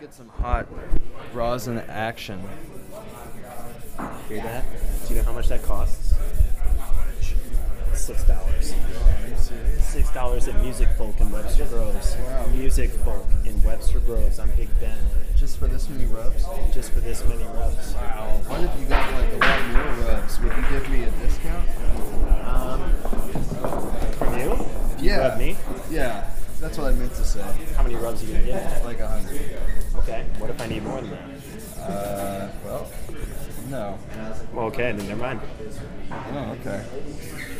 get some hot rosin action. Hear that? Do you know how much that costs? Six dollars. Six dollars at Music Folk in Webster Groves. Wow. Music Folk in Webster Groves on Big Bend, Just for this many rubs? just for this many rubs. Wow. What if you got like a lot more rubs? Would you give me a discount? Um, from you? If you Yeah. me? Yeah, that's what I meant to say. How many rubs are you gonna get? Like a hundred. Okay. What if I need more than that? Uh, well, no. Well, okay, then never mind. Oh, okay.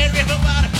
and river water.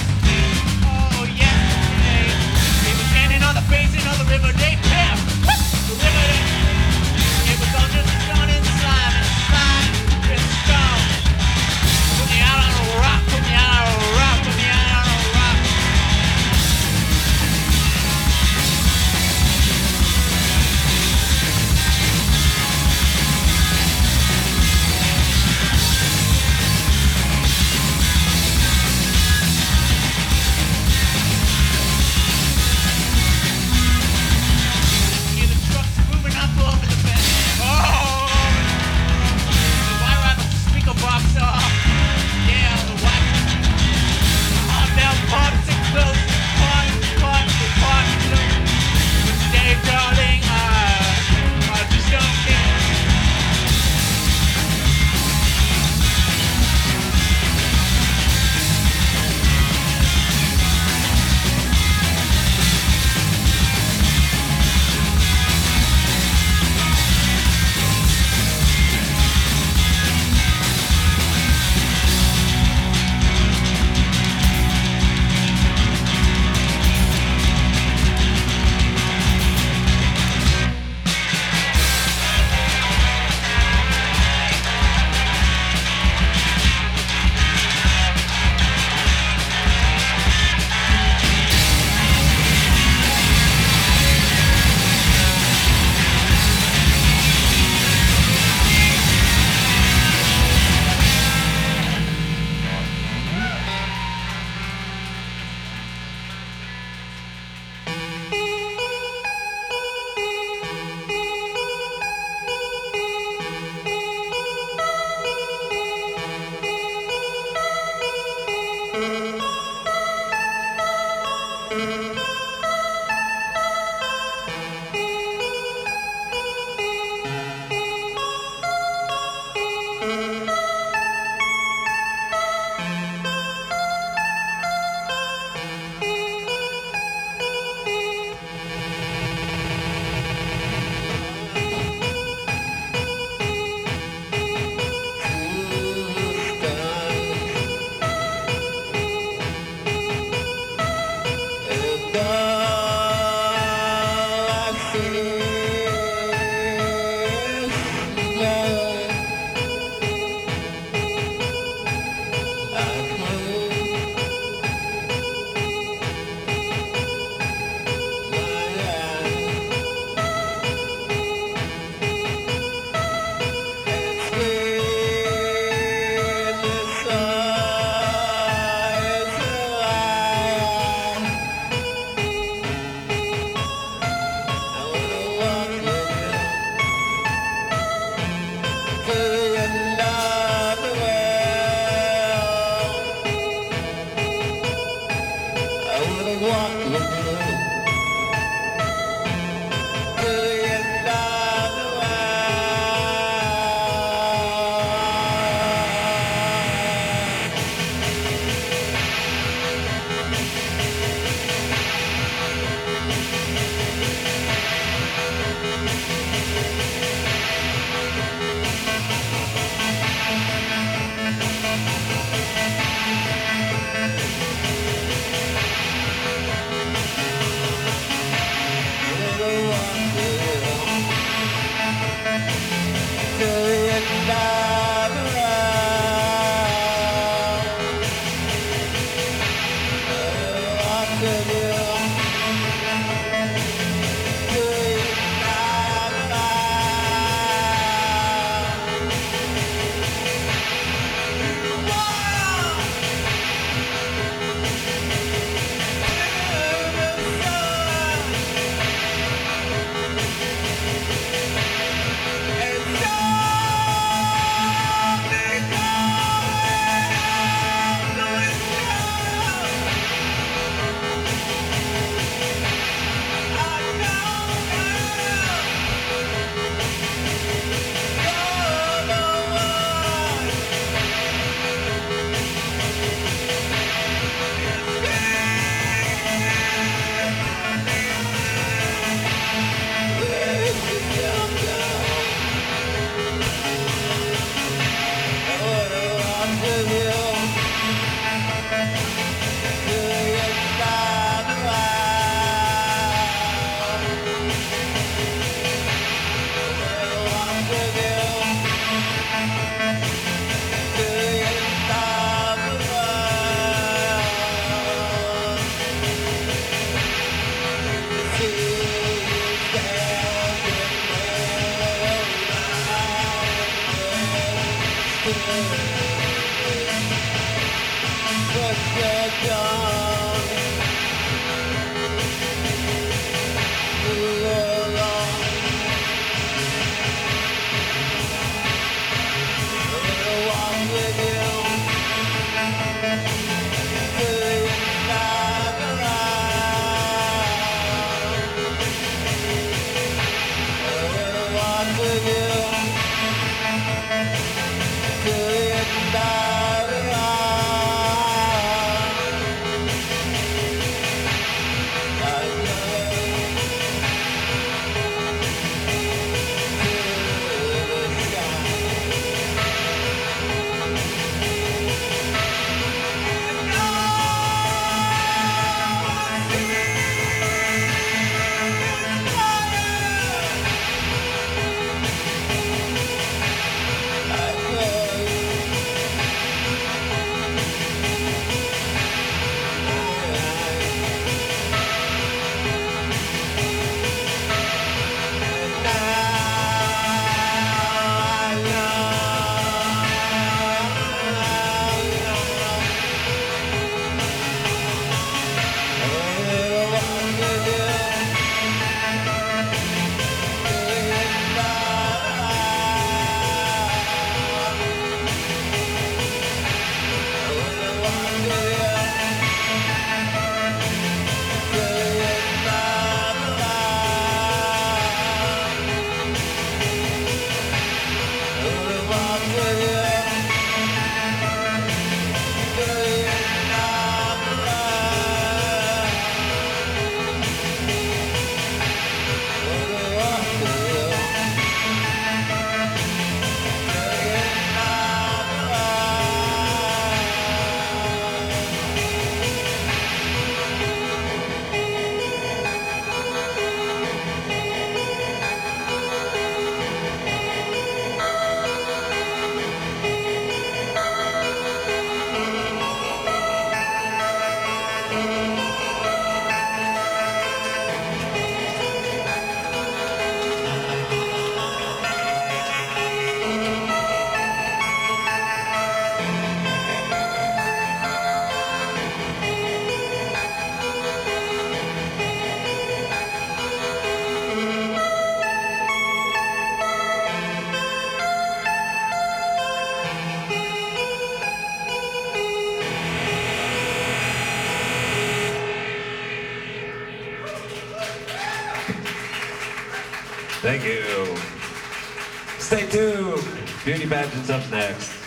Pageant's up next.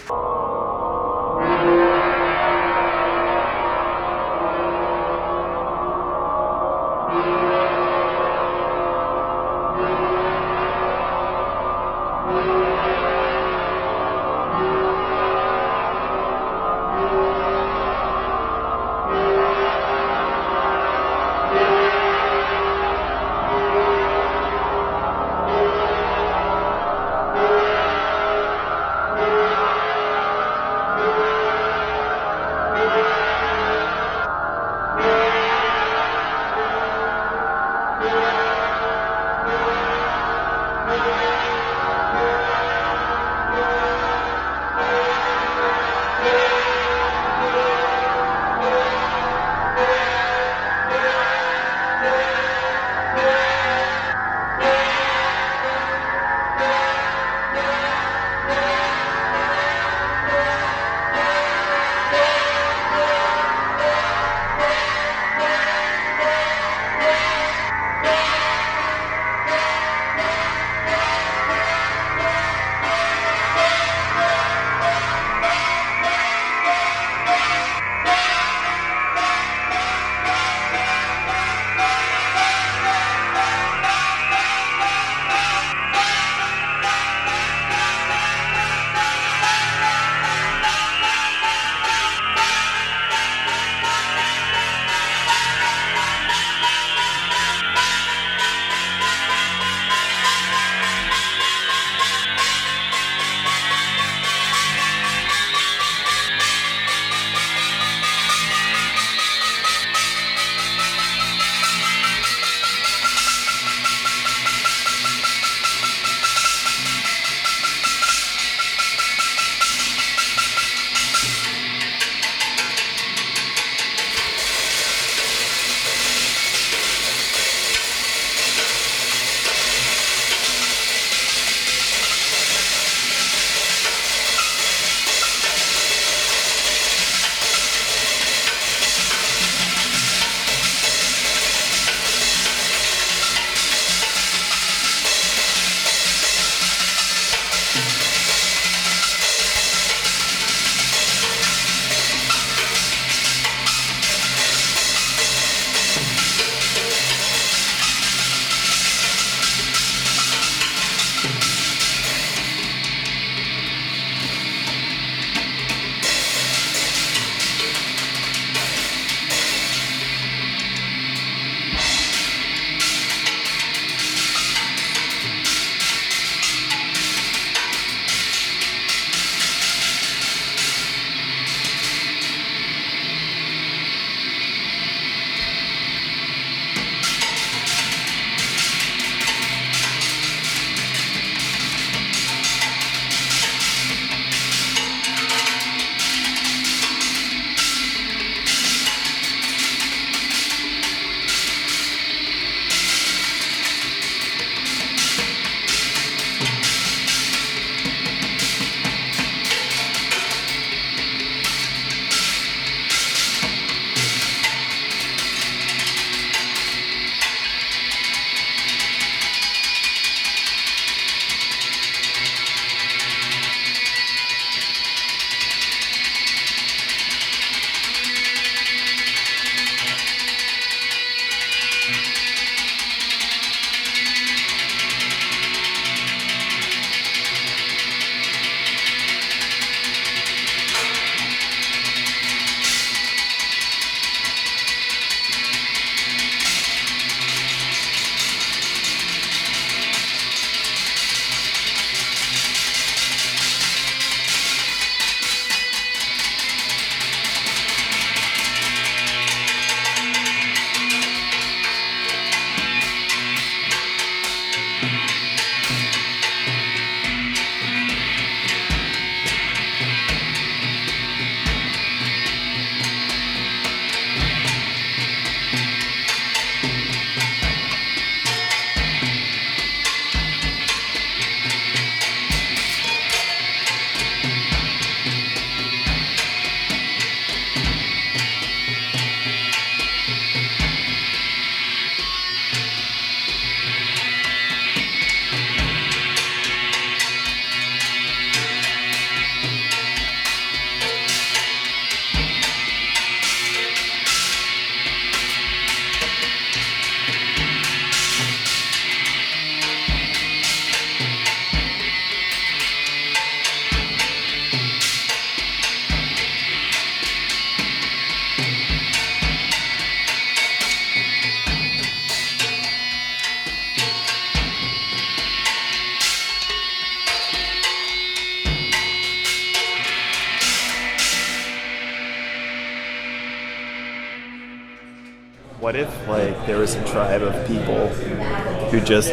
What if like there was a tribe of people who just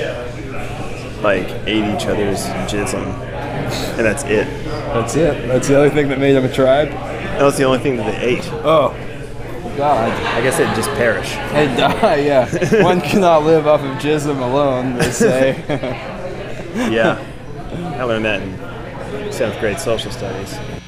like ate each other's jism, and that's it. That's it. That's the only thing that made them a tribe. That was the only thing that they ate. Oh, God. I guess they'd just perish. And die, yeah. One cannot live off of jism alone, they say. Yeah, I learned that in seventh grade social studies.